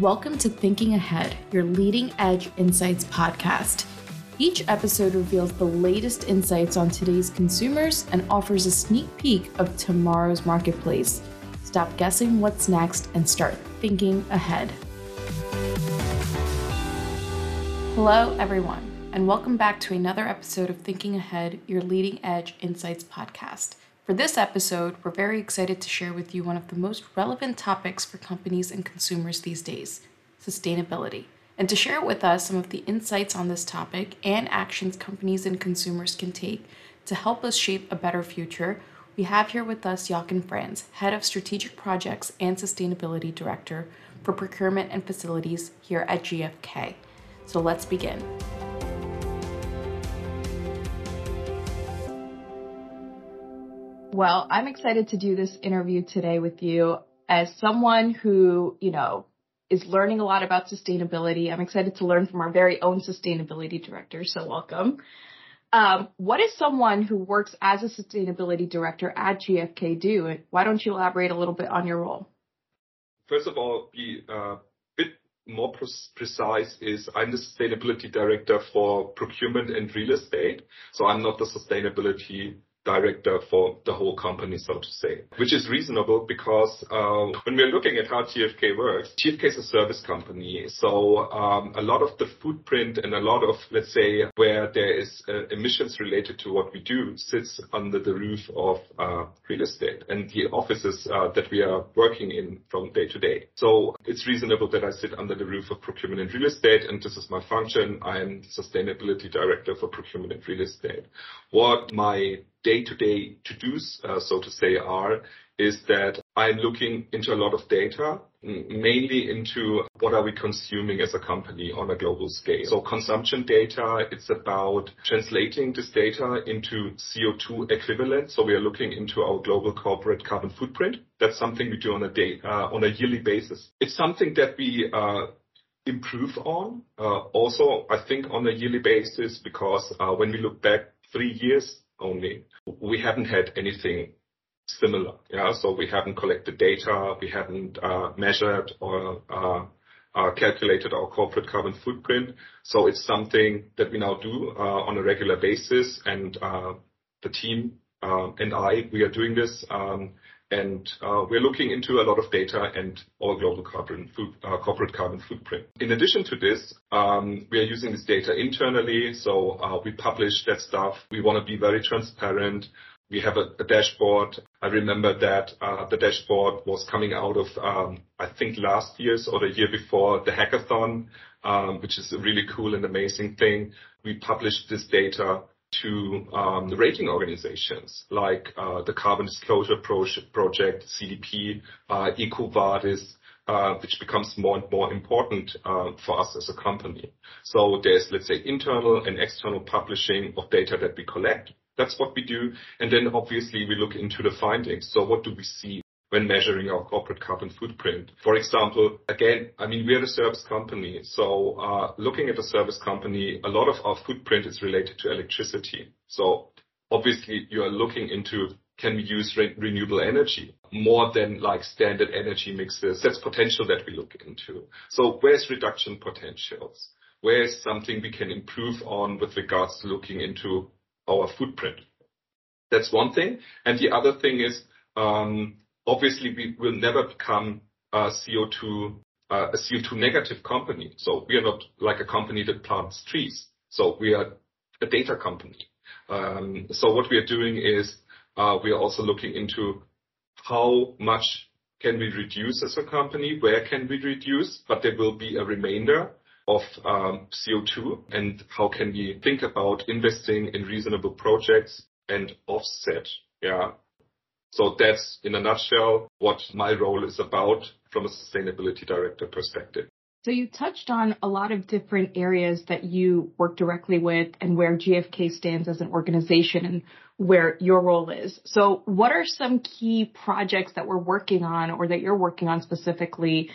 Welcome to Thinking Ahead, your leading edge insights podcast. Each episode reveals the latest insights on today's consumers and offers a sneak peek of tomorrow's marketplace. Stop guessing what's next and start thinking ahead. Hello, everyone, and welcome back to another episode of Thinking Ahead, your leading edge insights podcast. For this episode, we're very excited to share with you one of the most relevant topics for companies and consumers these days sustainability. And to share with us some of the insights on this topic and actions companies and consumers can take to help us shape a better future, we have here with us Jochen Franz, Head of Strategic Projects and Sustainability Director for Procurement and Facilities here at GfK. So let's begin. Well, I'm excited to do this interview today with you as someone who, you know, is learning a lot about sustainability. I'm excited to learn from our very own sustainability director, so welcome. Um, what does someone who works as a sustainability director at GfK do? Why don't you elaborate a little bit on your role? First of all, be a uh, bit more precise is I'm the sustainability director for procurement and real estate. So I'm not the sustainability director for the whole company, so to say, which is reasonable because uh, when we're looking at how GfK works, GfK is a service company. So um, a lot of the footprint and a lot of, let's say, where there is uh, emissions related to what we do sits under the roof of uh, real estate and the offices uh, that we are working in from day to day. So it's reasonable that I sit under the roof of procurement and real estate, and this is my function. I'm sustainability director for procurement and real estate. What my day-to-day to-dos, uh, so to say, are is that I'm looking into a lot of data, mainly into what are we consuming as a company on a global scale. So consumption data, it's about translating this data into CO2 equivalent. So we are looking into our global corporate carbon footprint. That's something we do on a day, uh, on a yearly basis. It's something that we, uh, improve on, uh, also, I think on a yearly basis, because, uh, when we look back three years only. We haven't had anything similar. Yeah. So we haven't collected data, we haven't uh, measured or uh, uh, calculated our corporate carbon footprint. So it's something that we now do on a regular basis, and the team and I, we are doing this. And we're looking into a lot of data and all global carbon corporate carbon footprint. In addition to this, um, we are using this data internally, so we publish that stuff. We wanna be very transparent. We have a dashboard. I remember that uh, the dashboard was coming out of, um, I think last year's or the year before, the hackathon, um, which is a really cool and amazing thing. We published this data to um, the rating organizations like uh, the Carbon Disclosure Project, CDP, uh, EcoVadis, which becomes more and more important for us as a company. So There's, let's say, internal and external publishing of data that we collect. That's what we do. And then obviously we look into the findings. So what do we see when measuring our corporate carbon footprint? For example, again, I mean, we are a service company. So uh, looking at a service company, a lot of our footprint is related to electricity. So obviously you are looking into can we use re- renewable energy more than like standard energy mixes? That's potential that we look into. So where's reduction potentials? Where is something we can improve on with regards to looking into our footprint. That's one thing. And the other thing is, um, obviously, we will never become a CO2 uh, a CO2 negative company. So we are not like a company that plants trees. So we are a data company. Um, so what we are doing is uh, we are also looking into how much can we reduce as a company, where can we reduce, but there will be a remainder of um, CO2 and how can we think about investing in reasonable projects and offset. So that's in a nutshell what my role is about from a sustainability director perspective. So you touched on a lot of different areas that you work directly with and where GfK stands as an organization and where your role is. So what are some key projects that we're working on or that you're working on specifically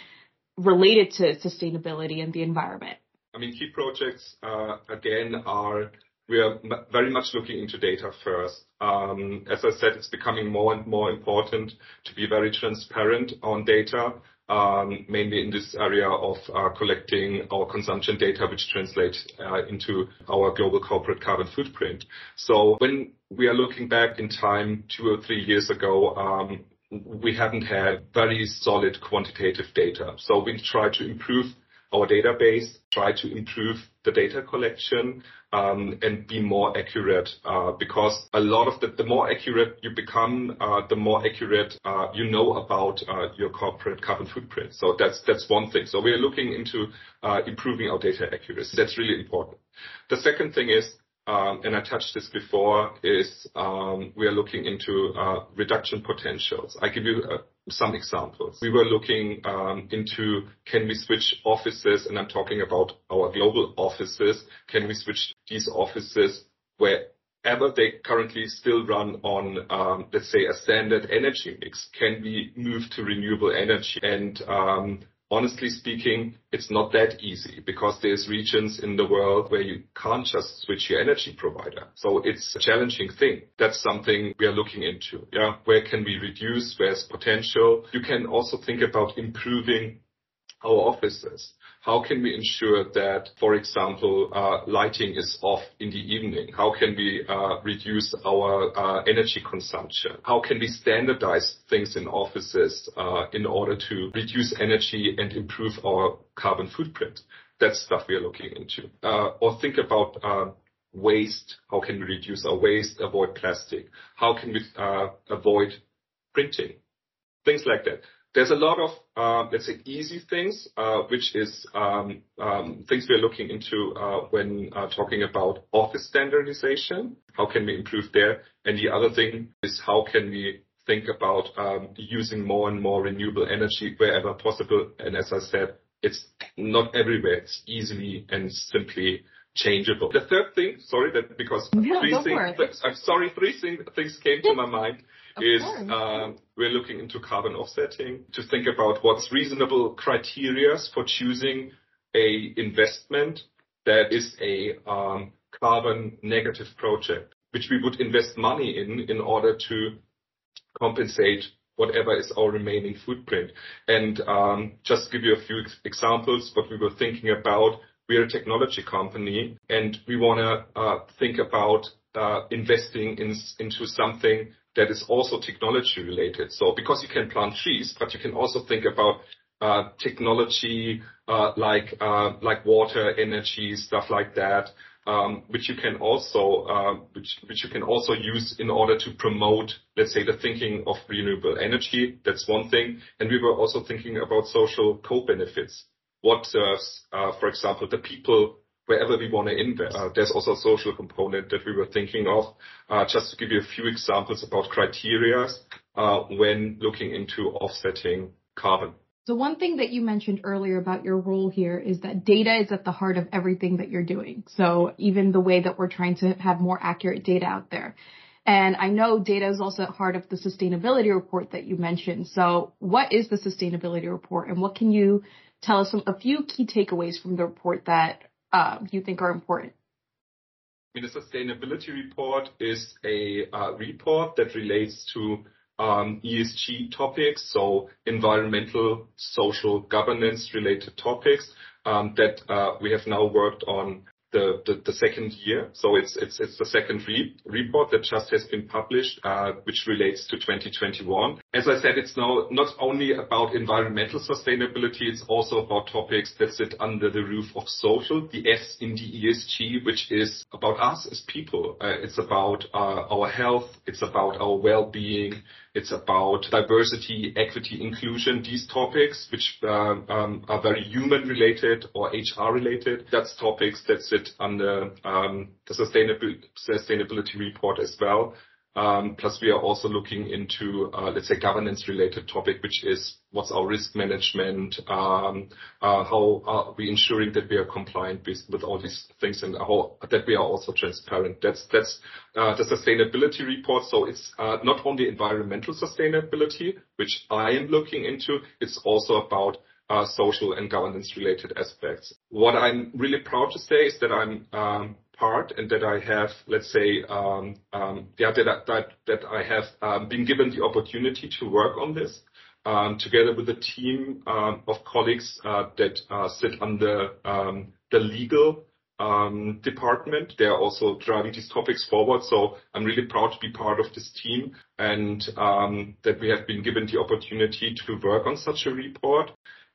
related to sustainability and the environment? I mean, key projects, uh, again, are we are very much looking into data first. Um, as I said, it's becoming more and more important to be very transparent on data. Um, mainly in this area of collecting our consumption data, which translates into our global corporate carbon footprint. So when we are looking back in time two or three years ago, um we haven't had very solid quantitative data. So we try to improve our database, try to improve the data collection, um, and be more accurate, uh, because a lot of the the more accurate you become, uh, the more accurate uh, you know about your corporate carbon footprint. So that's that's one thing. So we are looking into improving our data accuracy. That's really important. The second thing is, um, and I touched this before, is um, we are looking into reduction potentials. I give you some examples. We were looking um, into can we switch offices, and I'm talking about our global offices. Can we switch these offices wherever they currently still run on, um, let's say, a standard energy mix? Can we move to renewable energy? Um, Honestly speaking, it's not that easy because there's regions in the world where you can't just switch your energy provider. So it's a challenging thing. That's something we are looking into. Yeah. Where can we reduce? Where's potential? You can also think about improving our offices. How can we ensure that, for example, uh lighting is off in the evening? How can we reduce our energy consumption? How can we standardize things in offices uh in order to reduce energy and improve our carbon footprint? That's stuff we are looking into. Or think about uh waste. How can we reduce our waste, avoid plastic? How can we avoid printing? Things like that. There's a lot of, uh, let's say, easy things, uh, which is um, um, things we are looking into uh, when talking about office standardization. How can we improve there? And the other thing is how can we think about um, using more and more renewable energy wherever possible? And as I said, it's not everywhere. It's easily and simply changeable. The third thing, sorry, that because three things. No, go for it. I'm sorry, three things came to my mind. Of course. We're looking into carbon offsetting to think about what's reasonable criteria for choosing a investment that is a um, carbon negative project, which we would invest money in in order to compensate whatever is our remaining footprint. And um, just to give you a few examples, what we were thinking about, we are a technology company, and we wanna uh, think about uh, investing into something that is also technology related. So because you can plant trees, but you can also think about technology uh like uh like water, energy, stuff like that, um which you can also uh which which you can also use in order to promote, let's say, the thinking of renewable energy. That's one thing. And we were also thinking about social co-benefits. What serves, for example, the people wherever we wanna invest. Uh, there's also a social component that we were thinking of. Uh, just to give you a few examples about criteria uh, when looking into offsetting carbon. So one thing that you mentioned earlier about your role here is that data is at the heart of everything that you're doing. So even the way that we're trying to have more accurate data out there. And I know data is also at heart of the sustainability report that you mentioned. So what is the sustainability report, and what can you tell us a few key takeaways from the report that you think are important? I mean, the sustainability report is a uh, report that relates to um, ESG topics, so environmental, social, governance related topics um, that uh, we have now worked on the second year. So it's it's it's the second report that just has been published, uh, which relates to 2021. As I said, it's now not only about environmental sustainability, it's also about topics that sit under the roof of social, the S in the ESG, which is about us as people. Uh, it's about uh, our health, it's about our well-being, it's about diversity, equity, inclusion. These topics which um, um, are very human related or HR related, that's topics that sit under um, the sustainability report as well. Um, plus we are also looking into, uh, let's say, governance related topic, which is what's our risk management, um, uh, how are we ensuring that we are compliant with all these things and that we are also transparent. That's that's uh the sustainability report. So it's uh, not only environmental sustainability, which I am looking into, it's also about social and governance related aspects. What I'm really proud to say is that I'm um, part and that I have, let's say, um, um, that I have um, been given the opportunity to work on this. together with a team of colleagues uh, that uh, sit under the legal department. They are also driving these topics forward. So I'm really proud to be part of this team and that we have been given the opportunity to work on such a report.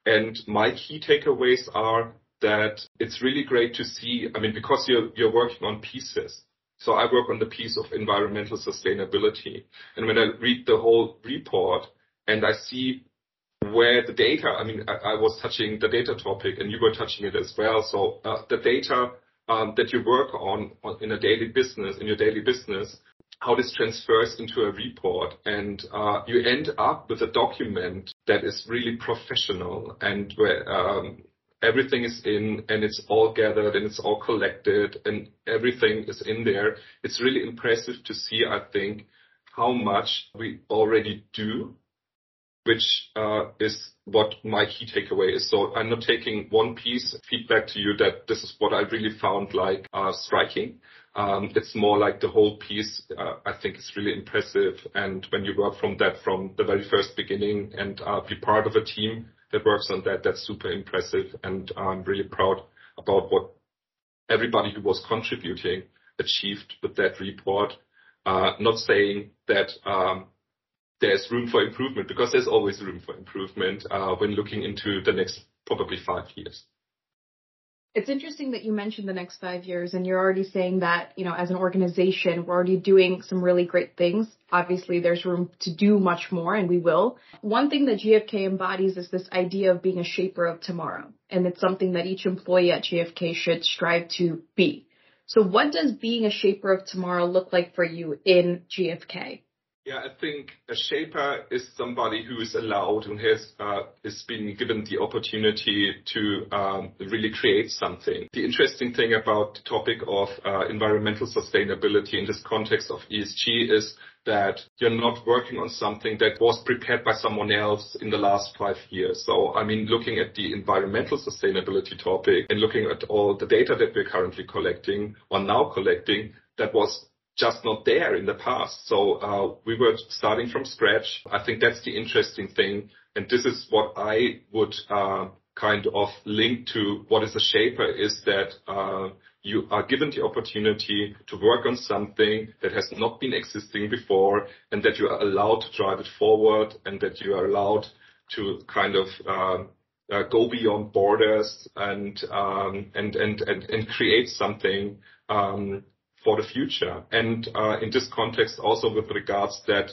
And my key takeaways are that it's really great to see, I mean, because you're working on pieces. So I work on the piece of environmental sustainability. And when I read the whole report and I see where the data, I mean, I was touching the data topic and you were touching it as well. So uh, the data um, that you work on in a daily business, in your daily business, how this transfers into a report. And uh, you end up with a document that is really professional and where um, everything is in and it's all gathered and it's all collected and everything is in there. It's really impressive to see, I think, how much we already do, which uh, is what my key takeaway is. So I'm not taking one piece feedback to you that this is what I really found like uh, striking. Um, it's more like the whole piece, uh, I think it's really impressive. And when you work from that from the very first beginning and be part of a team that works on that. that's super impressive. And I'm really proud about what everybody who was contributing achieved with that report. Uh, not saying that um, there's room for improvement because there's always room for improvement uh, when looking into the next probably five years. It's interesting that you mentioned the next five years and you're already saying that, you know, as an organization, we're already doing some really great things. Obviously, there's room to do much more and we will. One thing that GfK embodies is this idea of being a shaper of tomorrow. And it's something that each employee at GfK should strive to be. So what does being a shaper of tomorrow look like for you in GfK? Yeah, I think a shaper is somebody who is allowed and has uh, been given the opportunity to um, really create something. The interesting thing about the topic of uh, environmental sustainability in this context of ESG is that you're not working on something that was prepared by someone else in the last five years. So, I mean, looking at the environmental sustainability topic and looking at all the data that we're currently collecting or now collecting, that was just not there in the past. So uh, we were starting from scratch. I think that's the interesting thing. And this is what I would uh, kind of link to what is a shaper is that uh, you are given the opportunity to work on something that has not been existing before and that you are allowed to drive it forward and that you are allowed to kind of um, go beyond borders and um and and and and create something um, for the future. And uh in this context, also with regards that,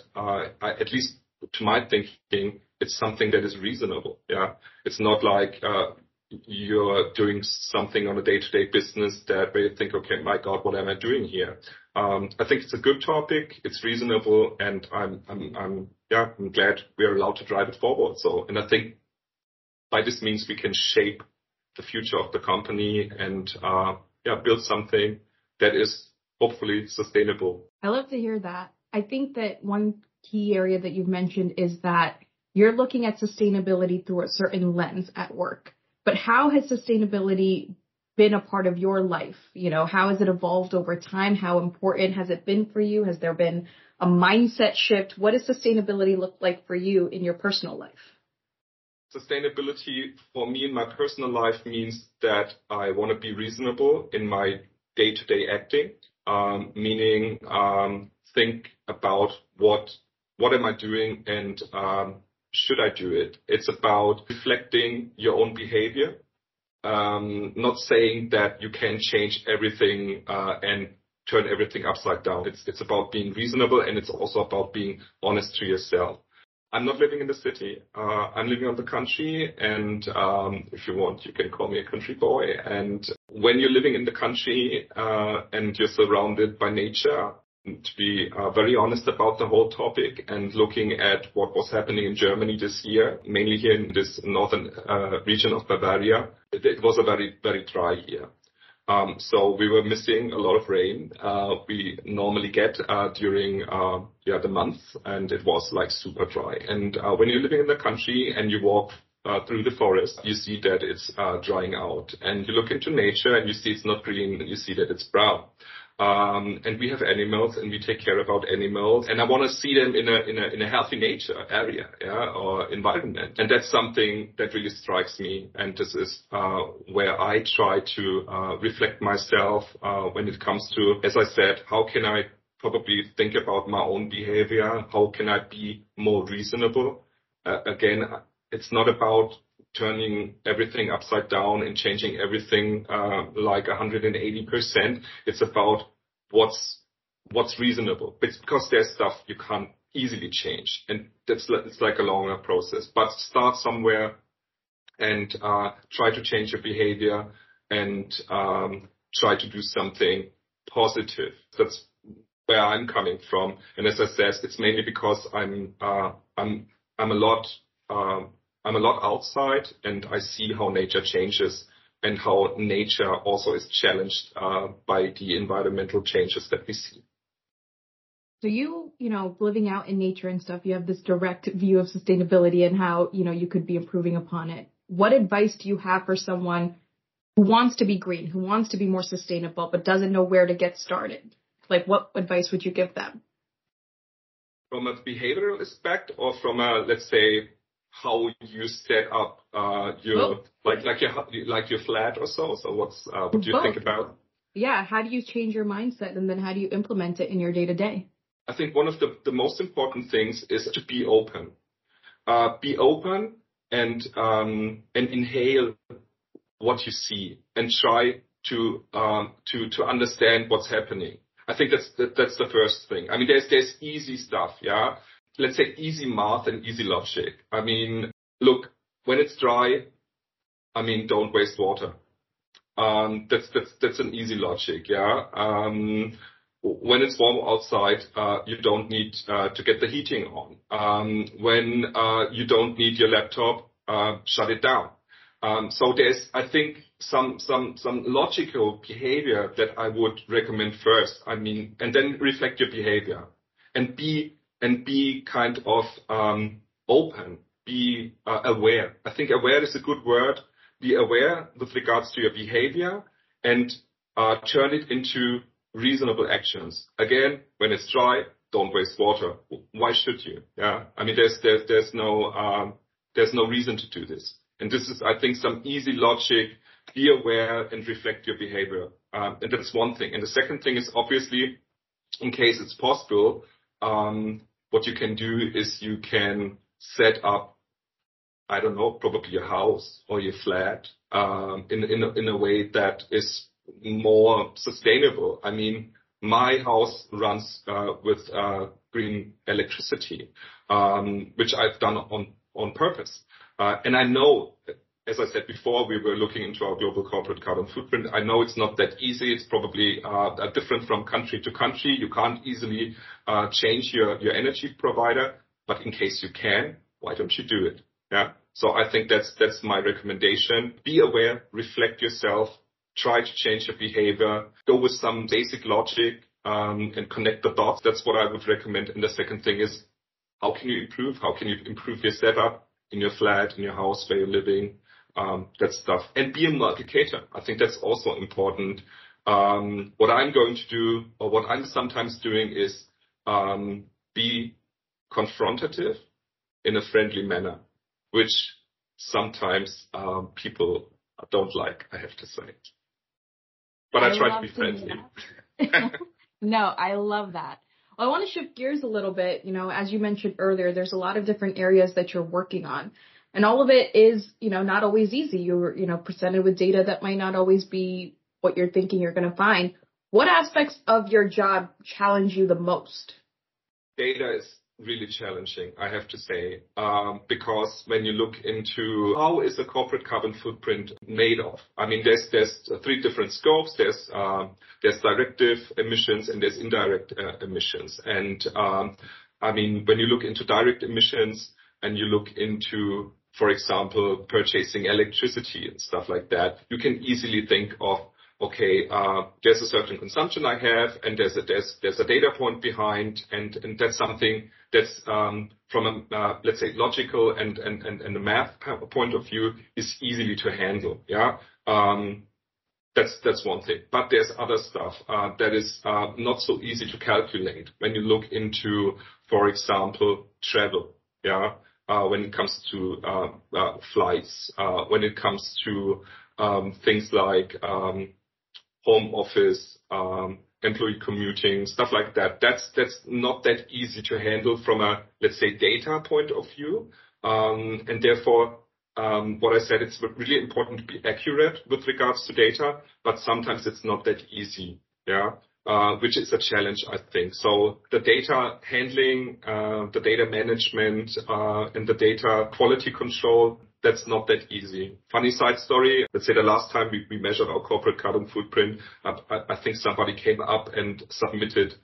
at least to my thinking, it's something that is reasonable. Yeah. It's not like you're doing something on a day-to-day business that where you think, okay, my God, what am I doing here? I think it's a good topic. It's reasonable. And I'm, I'm, I'm glad we are allowed to drive it forward. So and I think by this means we can shape the future of the company and uh yeah build something that is hopefully sustainable. I love to hear that. I think that one key area that you've mentioned is that you're looking at sustainability through a certain lens at work. But how has sustainability been a part of your life? You know, how has it evolved over time? How important has it been for you? Has there been a mindset shift? What does sustainability look like for you in your personal life? Sustainability for me in my personal life means that I want to be reasonable in my day-to-day acting, Um, meaning um, think about what what am I doing and um, should I do it? It's about reflecting your own behavior, not saying that you can change everything uh, and turn everything upside down. It's it's about being reasonable and it's also about being honest to yourself. I'm not living in the city. Uh, I'm living on the country. And um, if you want, you can call me a country boy. And when you're living in the country uh, and you're surrounded by nature, to be uh, very honest about the whole topic and looking at what was happening in Germany this year, mainly here in this northern region of Bavaria, it was a very, very dry year. We were missing a lot of rain Uh we normally get uh during uh yeah the month. And it was like super dry. And uh when you're living in the country and you walk uh through the forest, you see that it's uh drying out. And you look into nature and you see it's not green, you see that it's brown. Um, and we have animals and we take care about animals and I want to see them in a, in a, in a healthy nature area, yeah, or environment. And that's something that really strikes me. And this is, uh, where I try to, uh, reflect myself, uh, when it comes to, as I said, how can I probably think about my own behavior? How can I be more reasonable? Uh, again, it's not about turning everything upside down and changing everything uh, like 180%. It's about what's what's reasonable. It's because there's stuff you can't easily change, and that's it's like a longer process. But start somewhere and uh, try to change your behavior and um, try to do something positive. That's where I'm coming from. And as I said, it's mainly because I'm uh, I'm I'm a lot um, I'm a lot outside and I see how nature changes and how nature also is challenged uh, by the environmental changes that we see. So you, you know, living out in nature and stuff, you have this direct view of sustainability and how, you know, you could be improving upon it. What advice do you have for someone who wants to be green, who wants to be more sustainable, but doesn't know where to get started? Like, what advice would you give them? From a behavioral aspect or from a, let's say, how you set up uh, your like like your like your flat or so. So what's uh, what do you think about? Yeah, how do you change your mindset and then how do you implement it in your day to day? I think one of the the most important things is to be open. Uh, be open and um, and inhale what you see and try to um, to to understand what's happening. I think that's that, that's the first thing. I mean, there's there's easy stuff, yeah let's say, easy math and easy logic. I mean, look, when it's dry, I mean, don't waste water. Um, that's that's that's an easy logic, yeah. Um, when it's warm outside, uh, you don't need uh, to get the heating on. Um, when uh, you don't need your laptop, uh, shut it down. Um, so there's, I think, some some some logical behavior that I would recommend first. I mean, and then reflect your behavior and be and be kind of um, open, be uh, aware. I think aware is a good word. Be aware with regards to your behavior and uh, turn it into reasonable actions. Again, when it's dry, don't waste water. Why should you? Yeah. I mean, there's there's there's no um, there's no reason to do this. And this is, I think, some easy logic. Be aware and reflect your behavior. Um, and that's one thing. And the second thing is obviously, in case it's possible, what you can do is you can set up, I don't know, probably your house or your flat um, in in a, in a way that is more sustainable. I mean, my house runs uh, with uh, green electricity, um, which I've done on on purpose, uh, and I know as I said before, we were looking into our global corporate carbon footprint. I know it's not that easy. It's probably uh, different from country to country. You can't easily uh, change your energy provider, but in case you can, why don't you do it? Yeah. So I think that's that's my recommendation. Be aware, reflect yourself, try to change your behavior, go with some basic logic, um, and connect the dots. That's what I would recommend. And the second thing is, how can you improve? How can you improve your setup in your flat, in your house where you're living? Um, that stuff and be a multiplicator. I think that's also important. Um, what I'm going to do or what I'm sometimes doing is um, be confrontative in a friendly manner, which sometimes um, people don't like, I have to say. But I, I try to be friendly. no, I love that. Well, I want to shift gears a little bit. You know, as you mentioned earlier, there's a lot of different areas that you're working on. And all of it is, you know, not always easy. You're, you know, presented with data that might not always be what you're thinking you're going to find. What aspects of your job challenge you the most? Data is really challenging, I have to say, um, because when you look into how is a corporate carbon footprint made of, I mean, there's there's three different scopes. There's um, there's directive emissions and there's indirect uh, emissions. And um, I mean, when you look into direct emissions and you look into for example, purchasing electricity and stuff like that, you can easily think of, okay, uh, there's a certain consumption I have, and there's a there's there's a data point behind, and and that's something that's um, from a uh, let's say logical and and and and a math point of view is easily to handle. Yeah. Um, that's that's one thing. But there's other stuff uh, that is not so easy to calculate when you look into, for example, travel. Yeah, when it comes to uh, uh, flights, uh, when it comes to um, things like um, home office, um, employee commuting, stuff like that. That's that's not that easy to handle from a let's say data point of view, um, and therefore um, what I said, it's really important to be accurate with regards to data, but sometimes it's not that easy. Yeah. Uh, which is a challenge, I think. So the data handling, uh, the data management, uh, and the data quality control, that's not that easy. Funny side story. Let's say the last time we, measured our corporate carbon footprint, I, I think somebody came up and submitted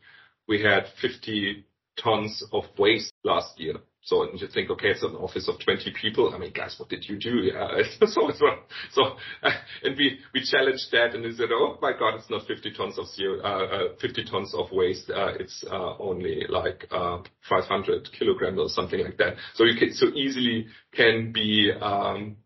we had 50 tons of waste last year. So and you think, okay, it's an office of 20 people. I mean, guys, what did you do? And we, we challenged that and they said, oh my God, it's not 50 tons of uh, uh, 50 tons of waste. Uh, it's, uh, only like, uh, 500 kilograms or something like that. So you can, so easily can be, um,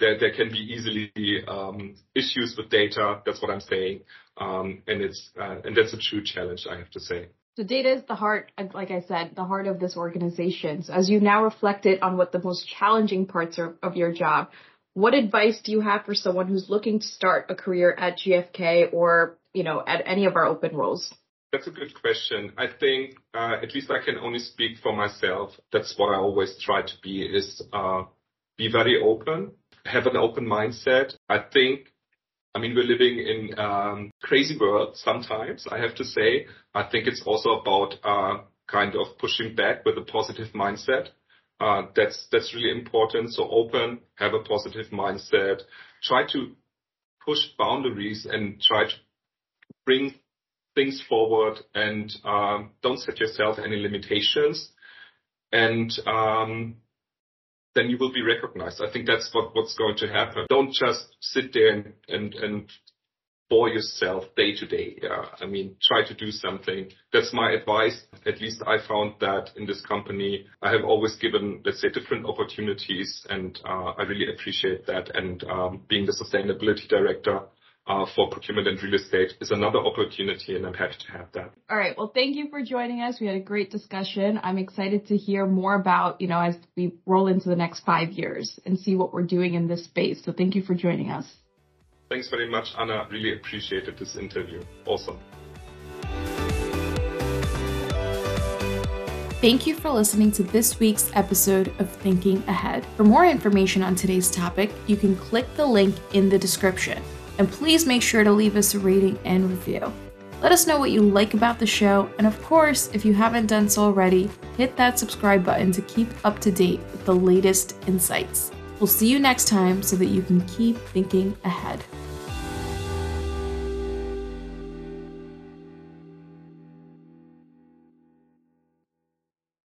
there, there can be easily um, issues with data. That's what I'm saying, um, and it's and that's a true challenge, I have to say. So data is the heart, like I said, the heart of this organization. So as you now reflected on what the most challenging parts are of your job, what advice do you have for someone who's looking to start a career at GfK or, you know, at any of our open roles? That's a good question. I think, uh, at least I can only speak for myself. That's what I always try to be is, uh, be very open, have an open mindset. I think I mean, we're living in um, crazy world sometimes, I have to say. I think it's also about uh, kind of pushing back with a positive mindset. Uh, that's that's really important. So open, have a positive mindset, try to push boundaries and try to bring things forward and um, don't set yourself any limitations. And um, then you will be recognized. I think that's what, what's going to happen. Don't just sit there and, and, and bore yourself day to day. Yeah. I mean, try to do something. That's my advice. At least I found that in this company, I have always given, let's say, different opportunities and uh, I really appreciate that. And um, being the sustainability director, Uh, for procurement and real estate is another opportunity, and I'm happy to have that. All right. Well, thank you for joining us. We had a great discussion. I'm excited to hear more about, you know, as we roll into the next five years and see what we're doing in this space. So thank you for joining us. Thanks very much, Anna. Really appreciated this interview. Awesome. Thank you for listening to this week's episode of Thinking Ahead. For more information on today's topic, you can click the link in the description and please make sure to leave us a rating and review. Let us know what you like about the show, and of course, if you haven't done so already, hit that subscribe button to keep up to date with the latest insights. We'll see you next time so that you can keep thinking ahead.